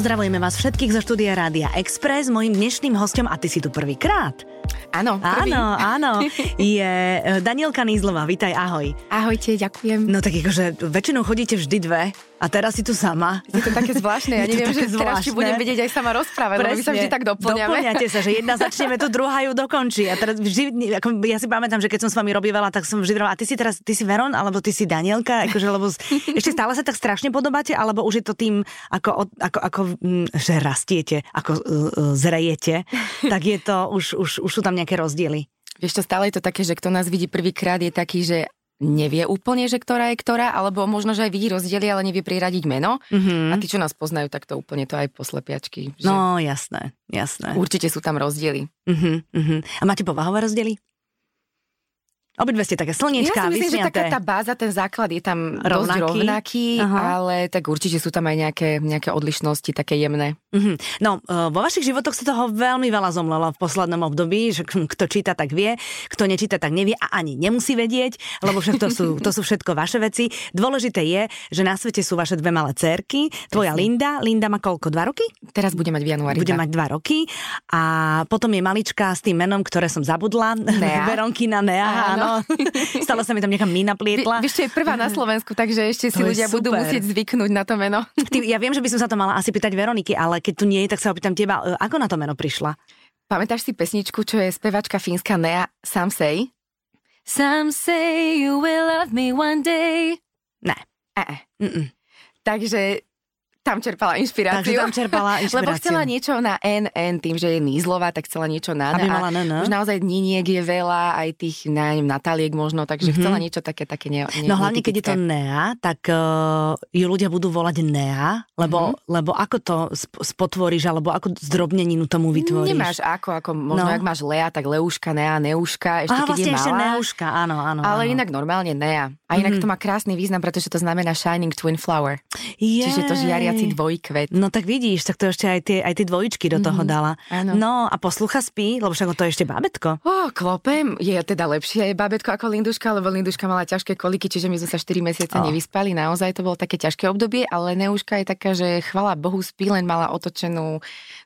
Pozdravujeme vás všetkých zo štúdia Rádia Express. Mojím dnešným hostom, a ty si tu prvýkrát. Áno, prvý. Áno, áno. Je e, Danielka Nízlová. Vítaj, ahoj. Ahojte, ďakujem. No tak akože väčšinou chodíte vždy dve a teraz si tu sama. Je to také zvláštne, ja to neviem, že teraz zvláštne. budem vedieť aj sama rozprávať, lebo my sa vždy tak doplňame. Doplňate sa, že jedna začneme tu, druhá ju dokončí. A teraz vždy, ako, ja si pamätám, že keď som s vami robívala, tak som vždy hovorila, a ty si teraz, ty si Veron, alebo ty si Danielka, akože, lebo ešte stále sa tak strašne podobáte, alebo už je to tým, ako, ako, ako mm, že rastiete, ako uh, zrejete, tak je to, už, už, už sú tam nejaké rozdiely. Vieš čo, stále je to také, že kto nás vidí prvýkrát je taký, že nevie úplne, že ktorá je ktorá, alebo možno, že aj vidí rozdiely, ale nevie priradiť meno. Mhm. A tí, čo nás poznajú, tak to úplne to aj poslepiačky. Že No, jasné, jasné. Určite sú tam rozdiely. Uh-huh. A máte povahové rozdiely? Obidve ste také Ja slniečka, si myslím, že taká vysmiaté. tá báza, ten základ je tam Rovnaký? dosť rovnaký, Aha. ale tak určite sú tam aj nejaké, nejaké odlišnosti, také jemné. Mhm. No, e, vo vašich životoch sa toho veľmi veľa zomlelo v poslednom období, že kto číta, tak vie, kto nečíta, tak nevie a ani nemusí vedieť, lebo však to sú, to sú všetko vaše veci. Dôležité je, že na svete sú vaše dve malé cerky, tvoja Linda, Linda má koľko, dva roky? Teraz bude mať v januári. Bude mať dva roky a potom je malička s tým menom, ktoré som zabudla. Nea. Veronkina Nea, áno. Áno. Stala sa mi tam nejaká mina Vy, plietla. vieš, čo je prvá na Slovensku, takže ešte si To ľudia budú musieť zvyknúť na to meno. Ty, ja viem, že by som sa to mala asi pýtať Veroniky, ale keď tu nie je, tak sa opýtam teba, e, ako na to meno prišla? Pamätáš si pesničku, čo je spevačka fínska Nea Sam Say? Some say you will love me one day. Ne. E, e. Mm-mm. Takže tam čerpala Takže inšpiráciu. tam čerpala inšpiráciu. Lebo chcela niečo na N, N, tým, že je nízlová, tak chcela niečo na Aby mala a N, no. Už naozaj Niniek je veľa, aj tých, neviem, Natáliek možno, takže Mhm. chcela niečo také, také ne, ne, No hlavne, keď je to. Nea, tak uh, ju ľudia budú volať Nea, lebo, mm-hmm. lebo ako to sp- spotvoríš, alebo ako zdrobneninu tomu vytvoríš? Nemáš ako, ako možno, No. ak máš Lea, tak Leuška, Nea, Neuška, ešte Aha, keď vlastne je ešte malá. Neuška, áno, áno. Ale áno. inak normálne Nea. A inak Mhm. to má krásny význam, pretože to znamená Shining Twin Flower. Jej. Čiže to žiariaci dvojkvet. No tak vidíš, tak to ešte aj tie, aj tie dvojičky do toho dala. áno. No a poslucha spí, lebo však to je ešte bábetko. Ó, klopem. Je teda lepšie babetko ako Linduška, lebo Linduška mala ťažké koliky, čiže my sme sa 4 mesiace Ó. nevyspali. Naozaj to bolo také ťažké obdobie, ale Neuška je taká, že chvala Bohu spí, len mala otočenú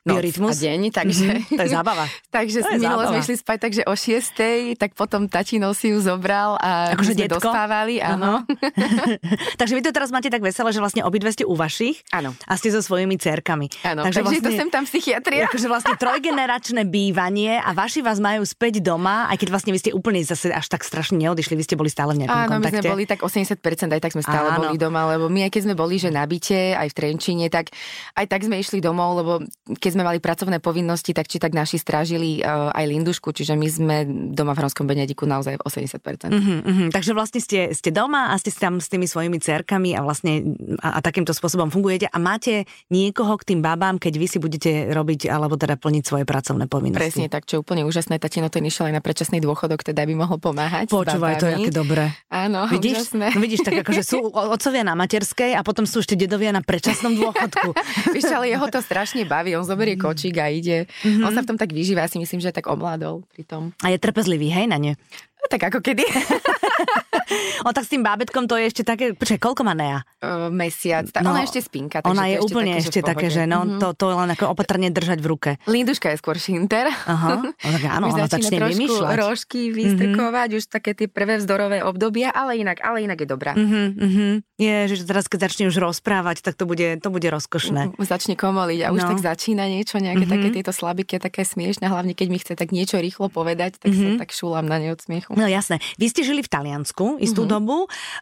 noc Biorytmus? a deň, takže... Mhm, to je zábava. takže To je zábava. sme išli spať takže o 6, tak potom tatino si ju zobral a Akože sme detko? dospávali, áno. Takže vy to teraz máte tak veselé, že vlastne obidve ste u vašich Áno. a ste so svojimi cerkami. Áno, takže, takže to sem tam psychiatria. Akože vlastne trojgeneračné bývanie a vaši vás majú späť doma, aj keď vlastne vy ste úplne zase až tak strašne neodišli, vy ste boli stále v nejakom Áno, my kontakte. sme boli tak 80%, aj tak sme stále Áno. boli doma, lebo my aj keď sme boli, že na byte, aj v Trenčine, tak aj tak sme išli domov, lebo keď sme mali pracovné povinnosti, tak či tak naši strážili uh, aj Lindušku, čiže my sme doma v Hronskom Benediku naozaj 80%. Mm. Mhm, mhm. Takže vlastne ste, ste doma a ste tam s tými svojimi cerkami a vlastne a, a takýmto spôsobom fungujete a máte niekoho k tým babám, keď vy si budete robiť alebo teda plniť svoje pracovné povinnosti. Presne tak, čo je úplne úžasné. Tatino ten išiel aj na predčasný dôchodok, teda by mohol pomáhať. Počúvaj, to je aké dobré. Áno, Vidíš, úžasné. no vidíš, tak akože sú otcovia na materskej a potom sú ešte dedovia na predčasnom dôchodku. Vieš, ale jeho to strašne baví, on zoberie kočík a ide. Mhm. On sa v tom tak vyžíva, ja si myslím, že tak omládol pri tom. A je trpezlivý, hej, na ne? No, tak ako kedy? O, tak s tým bábetkom to je ešte také... Počkaj, koľko má Nea? Uh, mesiac. Tak No, ona ešte spinka. takže Ona je úplne také, ešte také, že no, Mhm. to, to len ako opatrne držať v ruke. Linduška je skôr šinter. Aha, tak áno, ona začne vymýšľať. Mhm. rožky vystrkovať, už také tie prvé vzdorové obdobia, ale inak, ale inak je dobrá. Mhm, mhm. Je, že teraz keď začne už rozprávať, tak to bude, to bude rozkošné. Mm, Začne komoliť a už No. tak začína niečo, nejaké Mhm. také tieto slabiky, také smiešne, hlavne keď mi chce tak niečo rýchlo povedať, tak Mhm. sa tak šúlam na ne od smiechu. No jasné. Vy ste žili v Taliansku istú Mhm. dobu.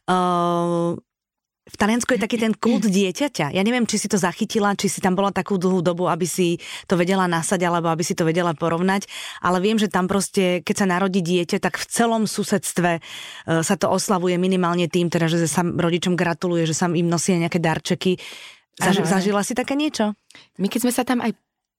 Uh, v Taliansku je taký ten kult dieťaťa. Ja neviem, či si to zachytila, či si tam bola takú dlhú dobu, aby si to vedela nasať, alebo aby si to vedela porovnať. Ale viem, že tam proste, keď sa narodí dieťa, tak v celom susedstve uh, sa to oslavuje minimálne tým, teda, že sa rodičom gratuluje, že sa im nosia nejaké darčeky. Áno, áno. zažila si také niečo? My keď sme sa tam aj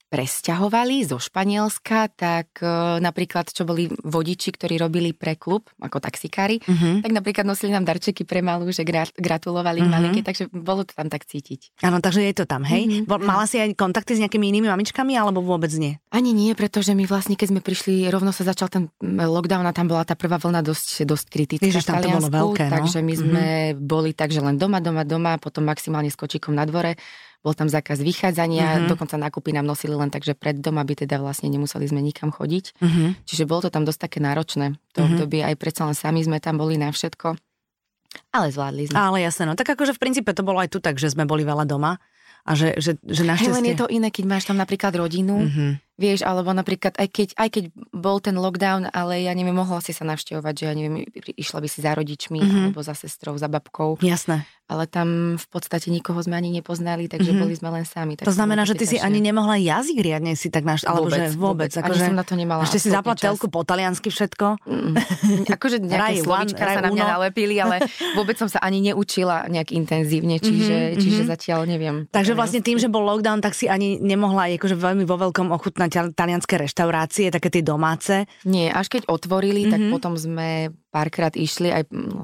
presťahovali zo Španielska, tak e, napríklad, čo boli vodiči, ktorí robili pre klub, ako taxikári, Mhm. tak napríklad nosili nám darčeky pre malú, že gra- gratulovali Mhm. mm-hmm. malinké, takže bolo to tam tak cítiť. Áno, takže je to tam, hej? Mhm. Bol- Mala si aj kontakty s nejakými inými mamičkami, alebo vôbec nie? Ani nie, pretože my vlastne, keď sme prišli, rovno sa začal ten lockdown a tam bola tá prvá vlna dosť, dosť kritická Ježiš, tam to bolo veľké, no. takže my sme boli tak, že len doma, doma, doma, potom maximálne s kočíkom na dvore. Bol tam zákaz vychádzania, mm-hmm. dokonca nákupy nám nosili len tak, že pred dom, aby teda vlastne nemuseli sme nikam chodiť. Mm-hmm. Čiže bolo to tam dosť také náročné. To mm-hmm. obdobie aj predsa len sami sme tam boli na všetko. Ale zvládli sme. Ale jasné, no tak akože v princípe to bolo aj tu tak, že sme boli veľa doma a že, že, že našťastie... Hey, len je to iné, keď máš tam napríklad rodinu, mm-hmm. Vieš, alebo napríklad, aj keď, aj keď bol ten lockdown, ale ja neviem, mohla si sa navštevovať, že ja neviem, išla by si za rodičmi, mm-hmm. alebo za sestrou, za babkou. Jasné. Ale tam v podstate nikoho sme ani nepoznali, takže mm-hmm. boli sme len sami. Tak to znamená, že ty si ani nemohla jazyk riadne si tak naš... Alebo vôbec, že vôbec. vôbec. Akože, som na to nemala. Ešte si zapla telku po taliansky všetko. Mm, akože nejaké raj, sa na mňa nalepili, ale vôbec som sa ani neučila nejak intenzívne, čiže, mm-hmm. čiže zatiaľ neviem. Takže vlastne tým, že bol lockdown, tak si ani nemohla akože veľmi vo veľkom ochutnať talianské reštaurácie, také tie domáce? Nie, až keď otvorili, mm-hmm. tak mhm. potom sme párkrát išli, aj no,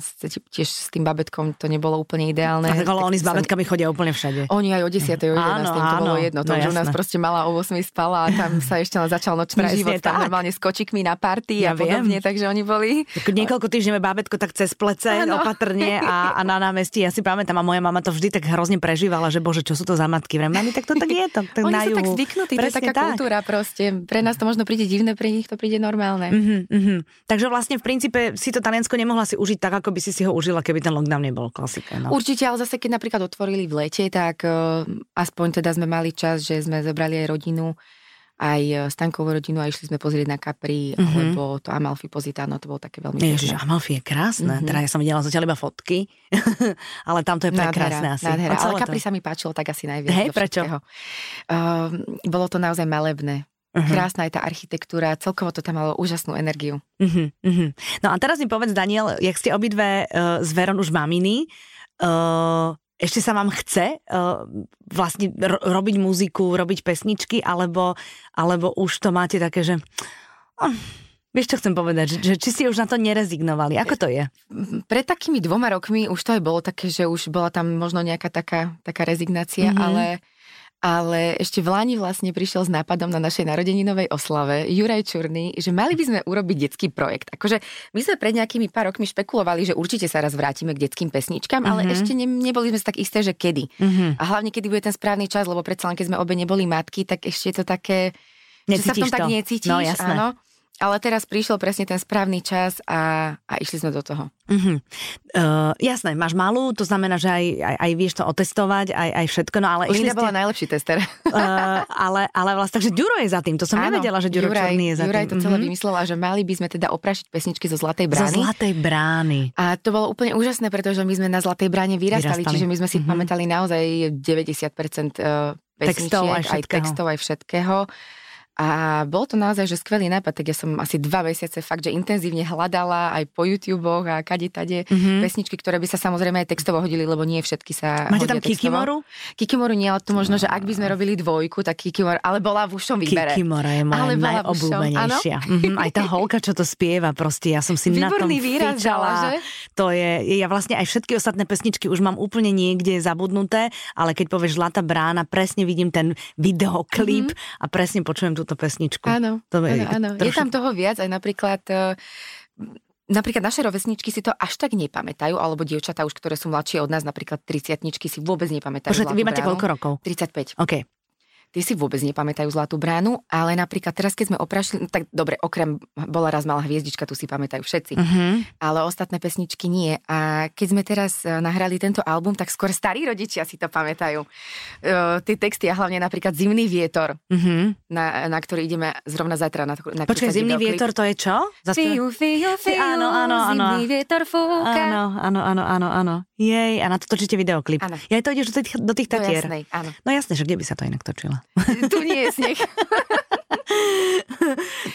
tiež s tým babetkom to nebolo úplne ideálne. Tak, ale oni s babetkami chodia úplne všade. Oni aj o 10. o 11. Áno, to bolo jedno. To no, už u nás proste mala o 8. spala a tam sa ešte len začal nočný život. Tam normálne s kočikmi na party ja a podobne, viem. takže oni boli... Tak niekoľko týždňov bábetko tak cez plece áno. opatrne a, a na námestí. Ja si pamätám, a moja mama to vždy tak hrozne prežívala, že bože, čo sú to za matky. Vrem, mami, tak to tak je. To, tak oni sú tak zvyknutí, to je taká tak. kultúra proste. Pre nás to možno príde divné, pre nich to príde normálne. Uh-huh, uh-huh. Takže vlastne v princípe si to Taliansko nemohla si užiť tak, ako by si si ho užila, keby ten lockdown nebol klasika. No. Určite, ale zase keď napríklad otvorili v lete, tak uh, aspoň teda sme mali čas, že sme zobrali aj rodinu, aj eh, Stankovú rodinu a išli sme pozrieť na Capri, mm-hmm. alebo to Amalfi Positano, to bolo také veľmi Ježiš, Amalfi je krásne, mm-hmm. teda ja som videla zatiaľ iba fotky, ale tam to je prekrásne asi. Nádhera, ale Capri to... sa mi páčilo tak asi najviac. Hej, prečo? Uh, bolo to naozaj malebné. Uh-huh. Krásna je tá architektúra, celkovo to tam malo úžasnú energiu. Uh-huh, uh-huh. No a teraz mi povedz, Daniel, jak ste obidve uh, s Veron už maminy, uh, ešte sa vám chce uh, vlastne ro- robiť muziku, robiť pesničky, alebo, alebo už to máte také, že... Uh, Vieš, čo chcem povedať? Že, že či ste už na to nerezignovali? Ako to je? Pred takými dvoma rokmi už to aj bolo také, že už bola tam možno nejaká taká, taká rezignácia, mm-hmm. ale ale ešte v Lani vlastne prišiel s nápadom na našej narodeninovej oslave Juraj Čurný, že mali by sme urobiť detský projekt. Akože my sme pred nejakými pár rokmi špekulovali, že určite sa raz vrátime k detským pesničkám, mm-hmm. ale mhm. ešte ne, neboli sme si tak isté, že kedy. Mm-hmm. A hlavne kedy bude ten správny čas, lebo predsa len keď sme obe neboli matky, tak ešte je to také... Necítiš že sa v tom to. tak necítiš, no, jasné. áno. Ale teraz prišiel presne ten správny čas a, a išli sme do toho. Uh-huh. Uh, jasné, máš malú, to znamená, že aj, aj, aj vieš to otestovať, aj, aj všetko, no ale... Už ste... bola najlepší tester. uh, ale, ale vlastne, takže Ďuro je za tým, to som Áno, nevedela, že Ďuro Juraj, Černý je za Juraj tým. to celé uh-huh. vymyslela, že mali by sme teda oprašiť pesničky zo Zlatej brány. Zo Zlatej brány. A to bolo úplne úžasné, pretože my sme na Zlatej bráne vyrastali, vyrastali. čiže my sme si uh-huh. pamätali naozaj 90% uh, pesničiek, textov aj, aj textov, aj všetkého. A bol to naozaj, že skvelý nápad, tak ja som asi dva mesiace fakt, že intenzívne hľadala aj po YouTube a kade tade mm-hmm. pesničky, ktoré by sa samozrejme aj textovo hodili, lebo nie všetky sa Máte tam textovo. Kikimoru? Kikimoru nie, ale to možno, že ak by sme robili dvojku, tak Kikimor, ale bola v ušom výbere. Kikimora je moja najobľúbenejšia. Mm-hmm, aj tá holka, čo to spieva, proste ja som si Výborný na tom výraz že? To je, ja vlastne aj všetky ostatné pesničky už mám úplne niekde zabudnuté, ale keď povieš Zlatá brána, presne vidím ten videoklip mm-hmm. a presne počujem túto pesničku. Áno, to je, áno, áno. Trošku... je tam toho viac, aj napríklad uh, Napríklad naše rovesničky si to až tak nepamätajú, alebo dievčatá už, ktoré sú mladšie od nás, napríklad 30 si vôbec nepamätajú. Počkaj, vy máte koľko rokov? 35. OK tí si vôbec nepamätajú Zlatú bránu, ale napríklad teraz, keď sme oprašili, no tak dobre, okrem bola raz malá hviezdička, tu si pamätajú všetci, uh-huh. ale ostatné pesničky nie. A keď sme teraz e, nahrali tento album, tak skôr starí rodičia si to pamätajú. Uh, tie texty a hlavne napríklad Zimný vietor, uh-huh. na, na ktorý ideme zrovna zajtra. Na, na Počkaj, Zimný vietor to je čo? Fiu, fiu, fiu, áno, áno, áno. Zimný vietor fúka. Áno, áno, áno, áno, áno. Jej, a na to točíte videoklip. Áno. Ja to ideš do tých, do tých tatier. No, jasnej, áno. no jasné, že kde by sa to inak točilo? Tu nie je sneh.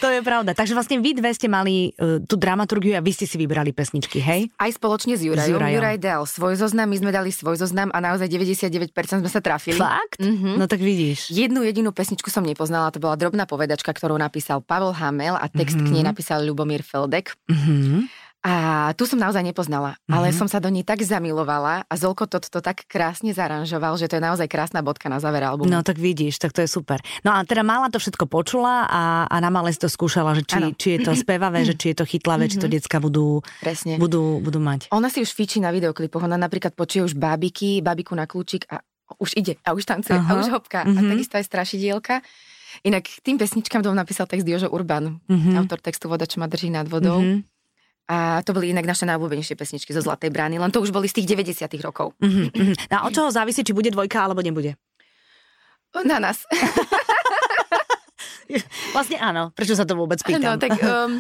to je pravda. Takže vlastne vy dve ste mali uh, tú dramaturgiu a vy ste si vybrali pesničky, hej? Aj spoločne s Jurajom. S Jurajom. Juraj dal svoj zoznam, my sme dali svoj zoznam a naozaj 99% sme sa trafili. Fakt? Mm-hmm. No tak vidíš. Jednu jedinú pesničku som nepoznala, to bola drobná povedačka, ktorú napísal Pavel Hamel a text mm-hmm. k nej napísal Lubomír Feldek. Mm-hmm. A tu som naozaj nepoznala, mm-hmm. ale som sa do nej tak zamilovala a Zolko to, to tak krásne zaranžoval, že to je naozaj krásna bodka na záver albumu. No tak vidíš, tak to je super. No a teda mala to všetko počula a, a na malé si to skúšala, že či, či je to spevavé, že či je to chytlavé, mm-hmm. či to mhm. decka budú, Presne. budú, budú mať. Ona si už fíči na videoklipoch, ona napríklad počuje už bábiky, bábiku na kľúčik a už ide a už tancuje uh-huh. a už hopka. Uh-huh. A Mhm. takisto aj strašidielka. Inak tým pesničkám dom napísal text Jožo Urban, Mhm. autor textu Voda, čo ma drží nad vodou. Mhm. A to boli inak naše najobľúbenejšie pesničky zo Zlatej brány, len to už boli z tých 90 rokov. Mhm, mhm. No a od čoho závisí, či bude dvojka alebo nebude? Na nás. Vlastne áno. Prečo sa to vôbec pýtam? No, tak um,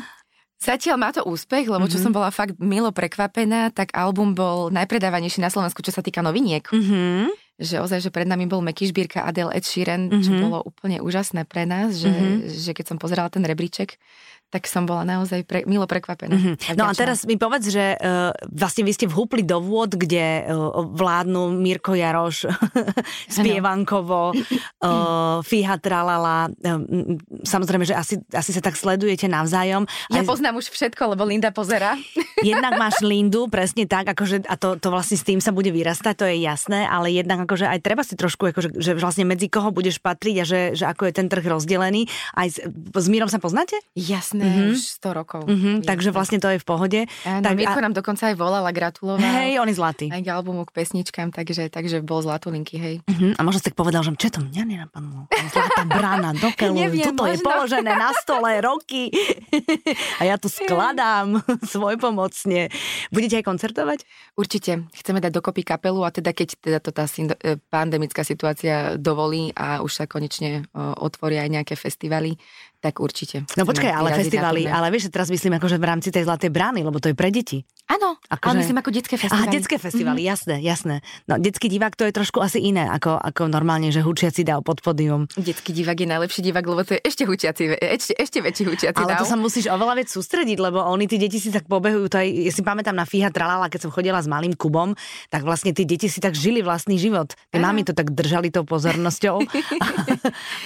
zatiaľ má to úspech, lebo čo Mhm. som bola fakt milo prekvapená, tak album bol najpredávanejší na Slovensku, čo sa týka noviniek. Mhm. Že ozaj, že pred nami bol Meky Šbírka Adele Ed Sheeran, čo Mhm. bolo úplne úžasné pre nás, že, Mhm. že keď som pozerala ten rebríček, tak som bola naozaj pre, milo prekvapená. Mhm. No a teraz mi povedz, že uh, vlastne vy ste vhúpli do vôd, kde uh, vládnu Mirko Jaroš, Spievankovo, uh, Fíha Tralala. Um, samozrejme, že asi, asi sa tak sledujete navzájom. Ja Aj- poznám už všetko, lebo Linda pozera. jednak máš Lindu, presne tak, akože, a to, to vlastne s tým sa bude vyrastať, to je jasné, ale jednak akože aj treba si trošku, akože, že vlastne medzi koho budeš patriť a že, že ako je ten trh rozdelený. Aj s, s Mírom sa poznáte? Jasné, Mhm. už 100 rokov. Mhm, Jasné. takže vlastne to je v pohode. Áno, tak, Mirko a, nám dokonca aj volala, gratuloval. hej, on je zlatý. Aj k albumu, k pesničkám, takže, takže bol zlatolinky, hej. Uh-huh. A možno si tak povedal, že čo to mňa nenapadlo? Zlatá brána do keľu, tuto je možno. položené na stole roky a ja tu skladám svoj pomocne. Budete aj koncertovať? Určite. Chceme dať dokopy kapelu a teda keď teda to tá e, pandemická situácia dovolí a už sa konečne otvoria aj nejaké festivaly, tak určite. No počkaj, ale festivaly, ale vieš, že teraz myslím akože v rámci tej Zlatej brány, lebo to je pre deti. Áno, Akože- ale myslím ako detské festivaly. Aha, detské festivaly, jasné, jasné. No, detský divák to je trošku asi iné, ako, ako normálne, že hučiaci dáv pod pódium. Detský divák je najlepší divák, lebo to je ešte hučiaci, ešte, ešte väčší hučiaci Ale to dav. sa musíš oveľa viac sústrediť, lebo oni, tí deti si tak pobehujú, to aj, ja si pamätám na Fíha Tralala, keď som chodila s malým Kubom, tak vlastne tí deti si tak žili vlastný život. Áno. mami to tak držali tou pozornosťou.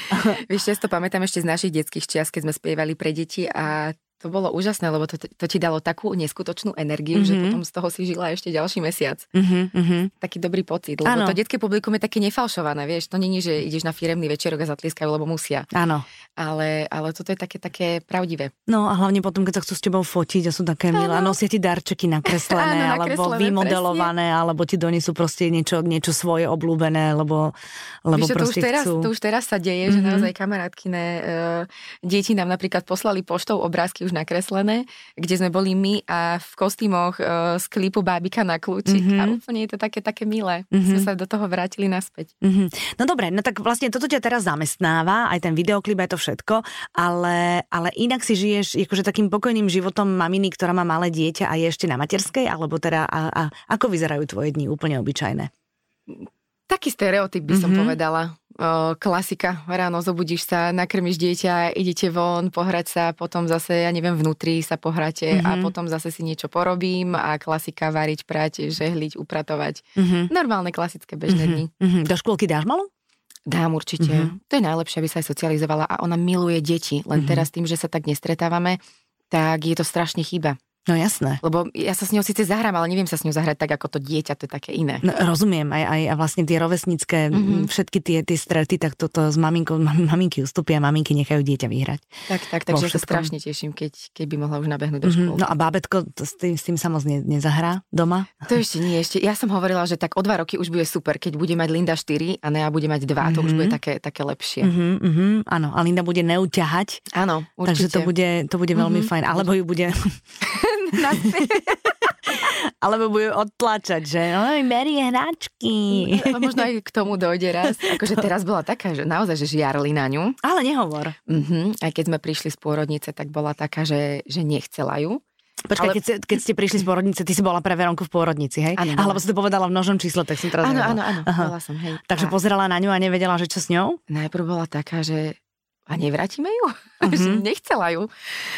Vieš, často pamätám ešte z našich detských čias, keď sme spievali pre deti a to bolo úžasné, lebo to, to ti dalo takú neskutočnú energiu, mm-hmm. že Mhm. potom z toho si žila ešte ďalší mesiac. uh-huh. Taký dobrý pocit, lebo Áno. to detské publikum je také nefalšované, vieš, to není, že ideš na firemný večerok a zatlieskajú, lebo musia. Áno. Ale, ale toto je také, také pravdivé. No a hlavne potom, keď sa chcú s tebou fotiť a sú také milé, nosia ti darčeky nakreslené, Áno, alebo nakreslené, vymodelované, alebo ti donesú proste niečo, niečo svoje obľúbené, lebo, lebo Víš, čo, to, už proste teraz, chcú. to už teraz sa deje, že Mhm. naozaj kamarátkine uh, deti nám napríklad poslali poštou obrázky už nakreslené, kde sme boli my a v kostýmoch uh, z klipu Bábika na kľúčik Mhm. a úplne je to také, také milé. Mhm. Sme sa do toho vrátili naspäť. Mhm. No dobre, no tak vlastne toto ťa teraz zamestnáva, aj ten videoklip, aj to všetko, ale, ale inak si žiješ akože takým pokojným životom maminy, ktorá má malé dieťa a je ešte na materskej, alebo teda a, a ako vyzerajú tvoje dni úplne obyčajné? Taký stereotyp by som Mhm. povedala. Klasika, ráno zobudíš sa, nakrmiš dieťa, idete von, pohrať sa, potom zase, ja neviem, vnútri sa pohráte a Mhm. potom zase si niečo porobím a klasika variť, prať, žehliť, upratovať. Mhm. Normálne klasické bežné Mhm. dni. Mhm. Do škôlky dáš malú? Dám určite. Mhm. To je najlepšie, aby sa aj socializovala a ona miluje deti. Len Mhm. teraz tým, že sa tak nestretávame, tak je to strašne chyba. No jasné. Lebo ja sa s ňou síce zahrám, ale neviem sa s ňou zahrať tak, ako to dieťa, to je také iné. No, rozumiem, aj, aj a vlastne tie rovesnícke, Mhm. mm-hmm. všetky tie, tie strety, tak toto s maminkou, mam- maminky ustúpia, maminky nechajú dieťa vyhrať. Tak, tak, takže ja sa strašne teším, keď, keď by mohla už nabehnúť do školy. Mhm. No a bábetko to s, tým, s tým sa moc ne, nezahrá doma? To ešte nie, ešte. Ja som hovorila, že tak o dva roky už bude super, keď bude mať Linda 4 a Nea bude mať 2, to už Mhm. bude také, také lepšie. Uh-huh, áno, a Linda bude neuťahať, Áno, takže určite. to bude, to bude veľmi Mhm. fajn. Alebo ju bude. alebo bude odtlačať, že oj, berie hračky. Ale možno aj k tomu dojde raz. Akože teraz bola taká, že naozaj, že žiarli na ňu. Ale nehovor. Mhm. Aj keď sme prišli z pôrodnice, tak bola taká, že, že nechcela ju. Počkaj, Ale- keď, ste, keď ste prišli z pôrodnice, ty si bola pre Veronku v pôrodnici, hej? Bola. Alebo si to povedala v množnom čísle, tak som teraz Áno, áno, áno, som, hej. Takže A pozerala na ňu a nevedela, že čo s ňou? najprv bola taká, že a nevrátime ju? Mhm. nechcela ju.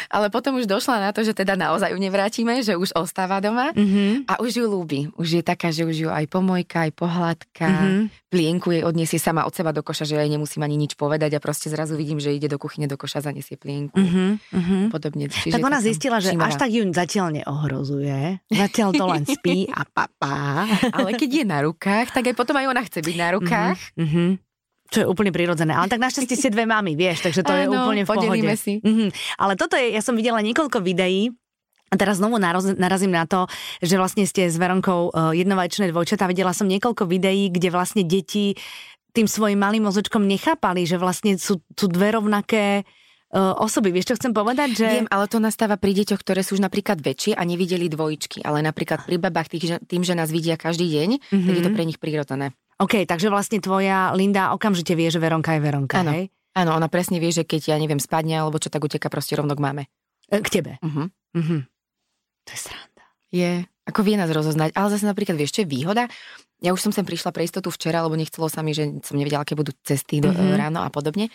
Ale potom už došla na to, že teda naozaj ju nevrátime, že už ostáva doma. Mhm. A už ju ľúbi. Už je taká, že už ju aj pomojka, aj pohľadka, Mhm. plienku jej odniesie sama od seba do koša, že jej nemusím ani nič povedať a proste zrazu vidím, že ide do kuchyne do koša, zanesie plienku. Mhm. Mhm. Podobne. Čiže Tak ona zistila, že všímavá. až tak ju zatiaľ neohrozuje. Zatiaľ to len spí a papá. Ale keď je na rukách, tak aj potom aj ona chce byť na rukách. Mhm. Čo je úplne prirodzené. Ale tak našťastie ste dve mamy, vieš, takže to je Áno, úplne v pohode. podelíme si. Mhm. Ale toto je, ja som videla niekoľko videí, A teraz znovu narazím na to, že vlastne ste s Veronkou uh, jednovajčné dvojčatá. Videla som niekoľko videí, kde vlastne deti tým svojim malým mozočkom nechápali, že vlastne sú tu dve rovnaké uh, osoby. Vieš, čo chcem povedať? Že... Viem, ale to nastáva pri deťoch, ktoré sú už napríklad väčšie a nevideli dvojičky. Ale napríklad pri babách tých, tým, že nás vidia každý deň, mm-hmm. tak je to mhm. pre nich prirodzené. OK, takže vlastne tvoja Linda okamžite vie, že Veronka je Veronka, Áno. hej? Áno, ona presne vie, že keď ja neviem spadne alebo čo, tak uteka proste rovno k máme. E, k tebe? Uh-huh. Uh-huh. To je sranda. Je, ako vie nás rozoznať. Ale zase napríklad, vieš, čo je výhoda? Ja už som sem prišla pre istotu včera, lebo nechcelo sa mi, že som nevedela, aké budú cesty do, mm-hmm. ráno a podobne.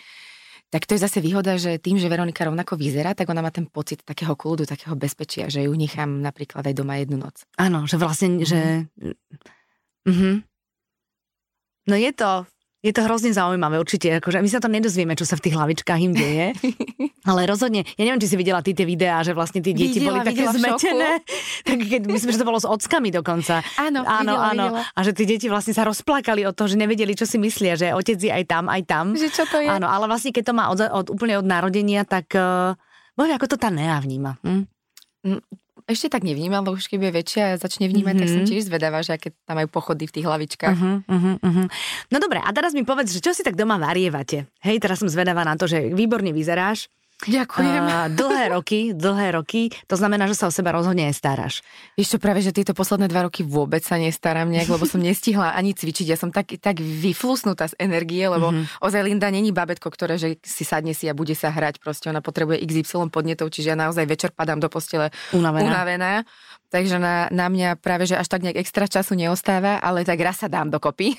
Tak to je zase výhoda, že tým, že Veronika rovnako vyzerá, tak ona má ten pocit takého kľudu, takého bezpečia, že ju nechám napríklad aj doma jednu noc. Áno, že vlastne, mm-hmm. že... Mm-hmm. No je to, je to hrozne zaujímavé, určite. Akože my sa to nedozvieme, čo sa v tých hlavičkách im deje. ale rozhodne, ja neviem, či si videla ty tie videá, že vlastne tie deti videla, boli také zmetené. tak keď, myslím, že to bolo s ockami dokonca. Áno, áno, videla, áno. Videla. A že tie deti vlastne sa rozplakali od toho, že nevedeli, čo si myslia, že otec je aj tam, aj tam. Že čo to je? Áno, ale vlastne keď to má od, od, úplne od narodenia, tak uh, Bože, ako to tá Nea vníma. Hm? Ešte tak nevnímam, lebo už keď je väčšia a začne vnímať, mm-hmm. tak som mhm. tiež zvedavá, že aké tam majú pochody v tých hlavičkách. Uh-huh, uh-huh, uh-huh. No dobre, a teraz mi povedz, že čo si tak doma varievate? Hej, teraz som zvedavá na to, že výborne vyzeráš. Ďakujem. A, dlhé roky, dlhé roky, to znamená, že sa o seba rozhodne staráš. Vieš čo, práve, že tieto posledné dva roky vôbec sa nestaram nejak, lebo som nestihla ani cvičiť. Ja som tak, tak vyflusnutá z energie, lebo mm-hmm. ozaj Linda není babetko, ktoré že si sadne si a bude sa hrať. Proste ona potrebuje XY podnetov, čiže ja naozaj večer padám do postele unavená. unavená. Takže na, na mňa práve, že až tak nejak extra času neostáva, ale tak raz sa dám dokopy.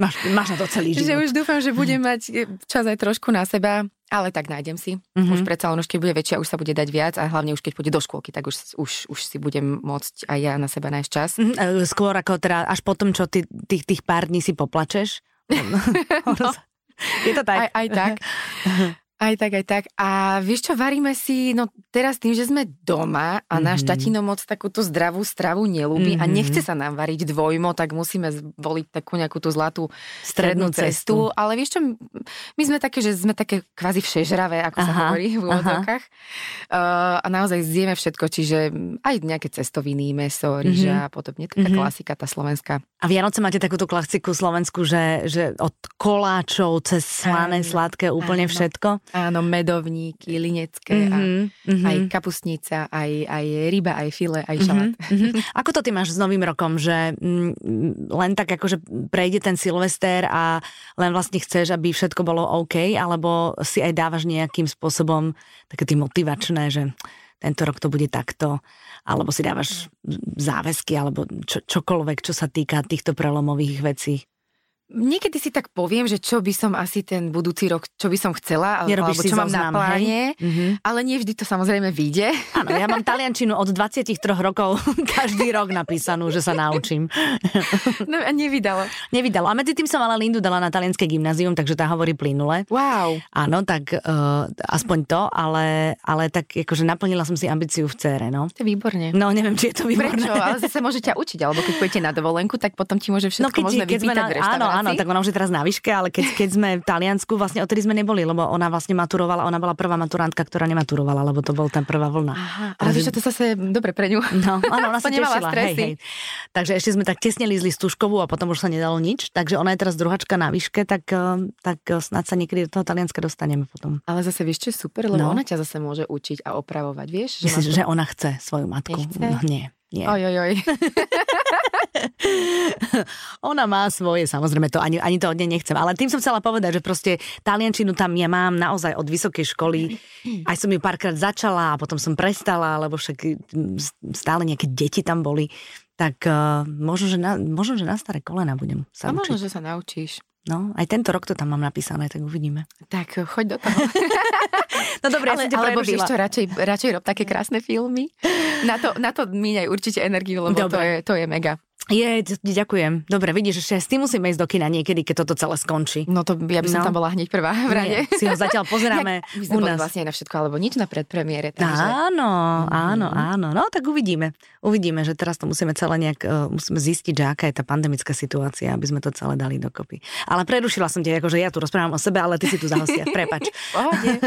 Máš, máš na to celý život. Že už dúfam, že budem mať čas aj trošku na seba, ale tak nájdem si. Mm-hmm. Už predsa už keď bude väčšia, už sa bude dať viac a hlavne už keď pôjde do škôlky, tak už, už, už si budem môcť aj ja na seba nájsť čas. Mm-hmm. Skôr ako teda až potom, čo ty, tých, tých pár dní si poplačeš? no. Je to tak? Aj, aj tak. Aj tak, aj tak. A vieš čo, varíme si, no teraz tým, že sme doma a mm-hmm. náš tatino moc takúto zdravú stravu nelúbi mm-hmm. a mhm. nechce sa nám variť dvojmo, tak musíme zvoliť takú nejakú tú zlatú strednú, strednú cestu. cestu. Ale vieš čo, my sme také, že sme také kvázi všežravé, ako aha, sa hovorí v úvodzovkách. Uh, a naozaj zjeme všetko, čiže aj nejaké cestoviny, meso, ryža mm-hmm. a podobne. Taká mm-hmm. klasika, tá slovenská. A Vianoce máte takúto klasiku slovensku, že, že od koláčov cez slané, sladké, úplne áno. všetko? Áno, medovníky, linecké, mm-hmm, a mm-hmm. aj kapusnica, aj, aj ryba, aj file, aj šalát. Mm-hmm, Ako to ty máš s Novým rokom, že mm, len tak akože prejde ten Silvester a len vlastne chceš, aby všetko bolo OK, alebo si aj dávaš nejakým spôsobom také tie motivačné, že tento rok to bude takto, alebo si dávaš záväzky, alebo čo, čokoľvek, čo sa týka týchto prelomových vecí. Niekedy si tak poviem, že čo by som asi ten budúci rok, čo by som chcela, Nerobíš alebo čo mám zoznam, na pláne, mm-hmm. ale nie vždy to samozrejme vyjde. Áno, ja mám taliančinu od 23 rokov každý rok napísanú, že sa naučím. No a nevydalo. Nevydalo. A medzi tým som ale Lindu dala na talianské gymnázium, takže tá hovorí plynule. Wow. Áno, tak uh, aspoň to, ale, ale tak akože naplnila som si ambíciu v cére, no. To je výborne. No, neviem, či je to výborné. Prečo? Ale zase môže ťa učiť, alebo keď pôjdete na dovolenku, tak potom ti môže všetko no, keď, možno keď sme na, áno, áno, tak ona už je teraz na výške, ale keď, keď sme v Taliansku, vlastne odtedy sme neboli, lebo ona vlastne maturovala, ona bola prvá maturantka, ktorá nematurovala, lebo to bol ten prvá vlna. Aha, ale vieš, to zase dobre pre ňu. No, áno, ona sa tešila. Hej, hej. Takže ešte sme tak tesne lízli Stužkovú a potom už sa nedalo nič, takže ona je teraz druhačka na výške, tak, eh, tak eh, snad sa niekedy do toho Talianska dostaneme potom. Ale zase vieš, čo je super, lebo no. ona ťa zase môže učiť a opravovať, vieš? Že Myslíš, to... že ona chce svoju matku? Nechce? No, nie. Nie. Oj, oj, oj. Ona má svoje, samozrejme, to ani, ani to od nej nechcem. Ale tým som chcela povedať, že proste taliančinu tam ja mám naozaj od vysokej školy. Aj som ju párkrát začala a potom som prestala, lebo však stále nejaké deti tam boli. Tak uh, možno, že na, možno, že na staré kolena budem sa A možno, že sa naučíš. No, aj tento rok to tam mám napísané, tak uvidíme. Tak choď do toho. no dobre, Ale, ja alebo vieš čo, radšej, radšej rob také krásne filmy. Na to, na to míňaj určite energiu, lebo to je, to je mega. Je, ďakujem. Dobre, vidíš, že s tým musíme ísť do kina niekedy, keď toto celé skončí. No to ja by som no. tam bola hneď prvá v rade. Nie, si ho zatiaľ pozeráme My sme u nás. vlastne na všetko, alebo nič na predpremiére. Takže... Áno, áno, áno. No tak uvidíme. Uvidíme, že teraz to musíme celé nejak, uh, musíme zistiť, že aká je tá pandemická situácia, aby sme to celé dali dokopy. Ale prerušila som ťa, akože ja tu rozprávam o sebe, ale ty si tu za hostia. Prepač.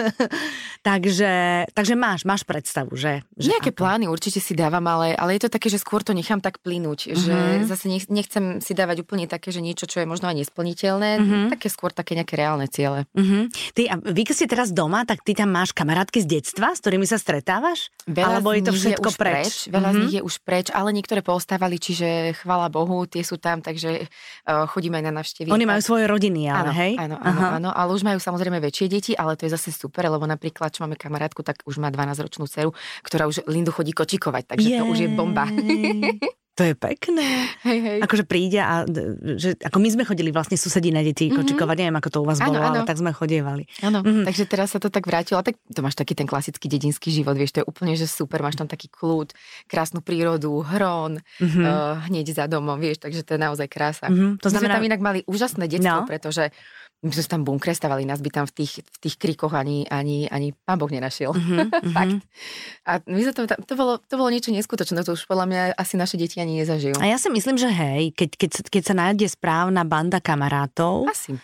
takže, takže máš, máš predstavu, že... že Nejaké ako? plány určite si dávam, ale, ale je to také, že skôr to nechám tak plynúť, mm-hmm. že mm-hmm. zase nech, nechcem si dávať úplne také, že niečo, čo je možno aj nesplniteľné, mm-hmm. také skôr také nejaké reálne ciele. Mm-hmm. Ty, a vy, keď si teraz doma, tak ty tam máš kamarátky z detstva, s ktorými sa stretávaš? Veľa Alebo je to všetko je preč? preč? Veľa mm-hmm. z nich je už preč, ale niektoré poostávali, čiže chvála Bohu, tie sú tam, takže uh, chodíme aj na navštevy. Oni majú svoje rodiny, ale áno, hej? Áno, áno, áno, ale už majú samozrejme väčšie deti, ale to je zase super, lebo napríklad, čo máme kamarátku, tak už má 12-ročnú dceru, ktorá už Lindu chodí kočikovať, takže Jej. to už je bomba. To je pekné. Hej, hej. Akože príde a že, ako my sme chodili vlastne susedí na deti mm-hmm. kočikovať, neviem ako to u vás ano, bolo, ano. ale tak sme chodievali. Áno, mm-hmm. takže teraz sa to tak vrátilo. Tak to máš taký ten klasický dedinský život, vieš, to je úplne že super, máš tam taký kľud, krásnu prírodu, hron, mm-hmm. uh, hneď za domom, vieš, takže to je naozaj krása. Mm-hmm. To znamená... My sme tam inak mali úžasné detstvo, no. pretože my sme tam bunkre stavali, nás by tam v tých, v tých krikoch ani, ani, ani pán Boh nenašiel. Mm-hmm, Fakt. A my sme to, to, bolo, to bolo niečo neskutočné, to už podľa mňa asi naše deti ani nezažijú. A ja si myslím, že hej, keď, keď, keď sa nájde správna banda kamarátov asi.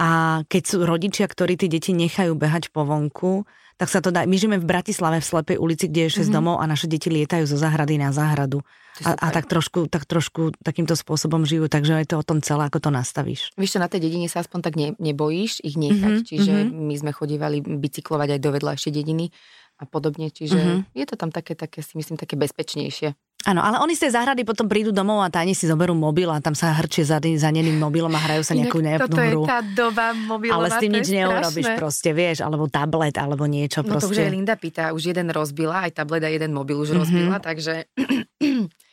a keď sú rodičia, ktorí tie deti nechajú behať po vonku, tak sa to dá. My žijeme v Bratislave v slepej ulici, kde je 6 mm-hmm. domov a naše deti lietajú zo záhrady na záhradu. A, a tak trošku, tak trošku takýmto spôsobom žijú, takže je to o tom celé, ako to nastavíš. Víš čo, na tej dedine sa aspoň tak ne, nebojíš ich nechať, mm-hmm, čiže mm-hmm. my sme chodívali bicyklovať aj do vedľajšej dediny a podobne, čiže mm-hmm. je to tam také, také si myslím, také bezpečnejšie. Áno, ale oni z tej záhrady potom prídu domov a tajne si zoberú mobil a tam sa hrčie za, za neným mobilom a hrajú sa nejakú nevnú hru. je tá doba mobilová, Ale s tým nič neurobiš proste, vieš, alebo tablet, alebo niečo no proste. to už aj Linda pýta, už jeden rozbila, aj tablet a jeden mobil už mm-hmm. rozbila, takže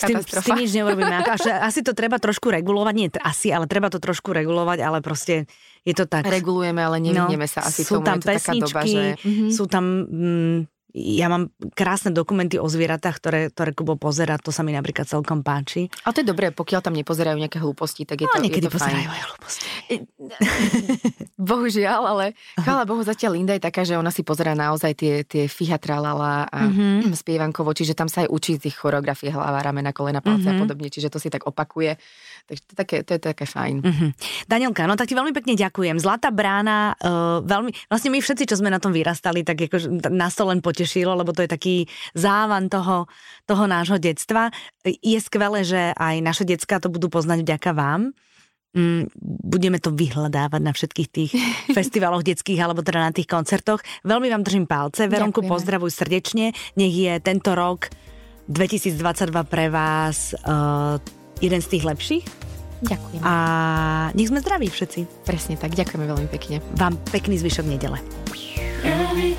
s tým, s tým nič neurobíme. Asi, asi to treba trošku regulovať, nie asi, ale treba to trošku regulovať, ale proste je to tak. Regulujeme, ale nevyhneme no, sa asi sú tomu. Tam je to pesničky, taká doba, že... sú tam mm, ja mám krásne dokumenty o zvieratách, ktoré, ktoré Kubo pozera, to sa mi napríklad celkom páči. A to je dobré, pokiaľ tam nepozerajú nejaké hlúposti, tak je no, to, niekedy je to pozerajú fajn. aj hlúposti. Bohužiaľ, ale chvála Bohu, zatiaľ Linda je taká, že ona si pozera naozaj tie, tie fiha tralala a mm-hmm. spievankovo, čiže tam sa aj učí tých choreografie hlava, ramena, kolena, palce mm-hmm. a mhm. podobne, čiže to si tak opakuje. Takže to, je také, to je také fajn. Mm-hmm. Danielka, no tak ti veľmi pekne ďakujem. Zlatá brána, uh, veľmi, vlastne my všetci, čo sme na tom vyrastali, tak ako nás to len potešilo, lebo to je taký závan toho, toho nášho detstva. Je skvelé, že aj naše decka to budú poznať vďaka vám mm, budeme to vyhľadávať na všetkých tých festivaloch detských alebo teda na tých koncertoch. Veľmi vám držím palce. Veronku Ďakujeme. pozdravuj srdečne. Nech je tento rok 2022 pre vás uh, jeden z tých lepších. Ďakujem. A nech sme zdraví všetci. Presne tak, ďakujeme veľmi pekne. Vám pekný zvyšok nedele. Every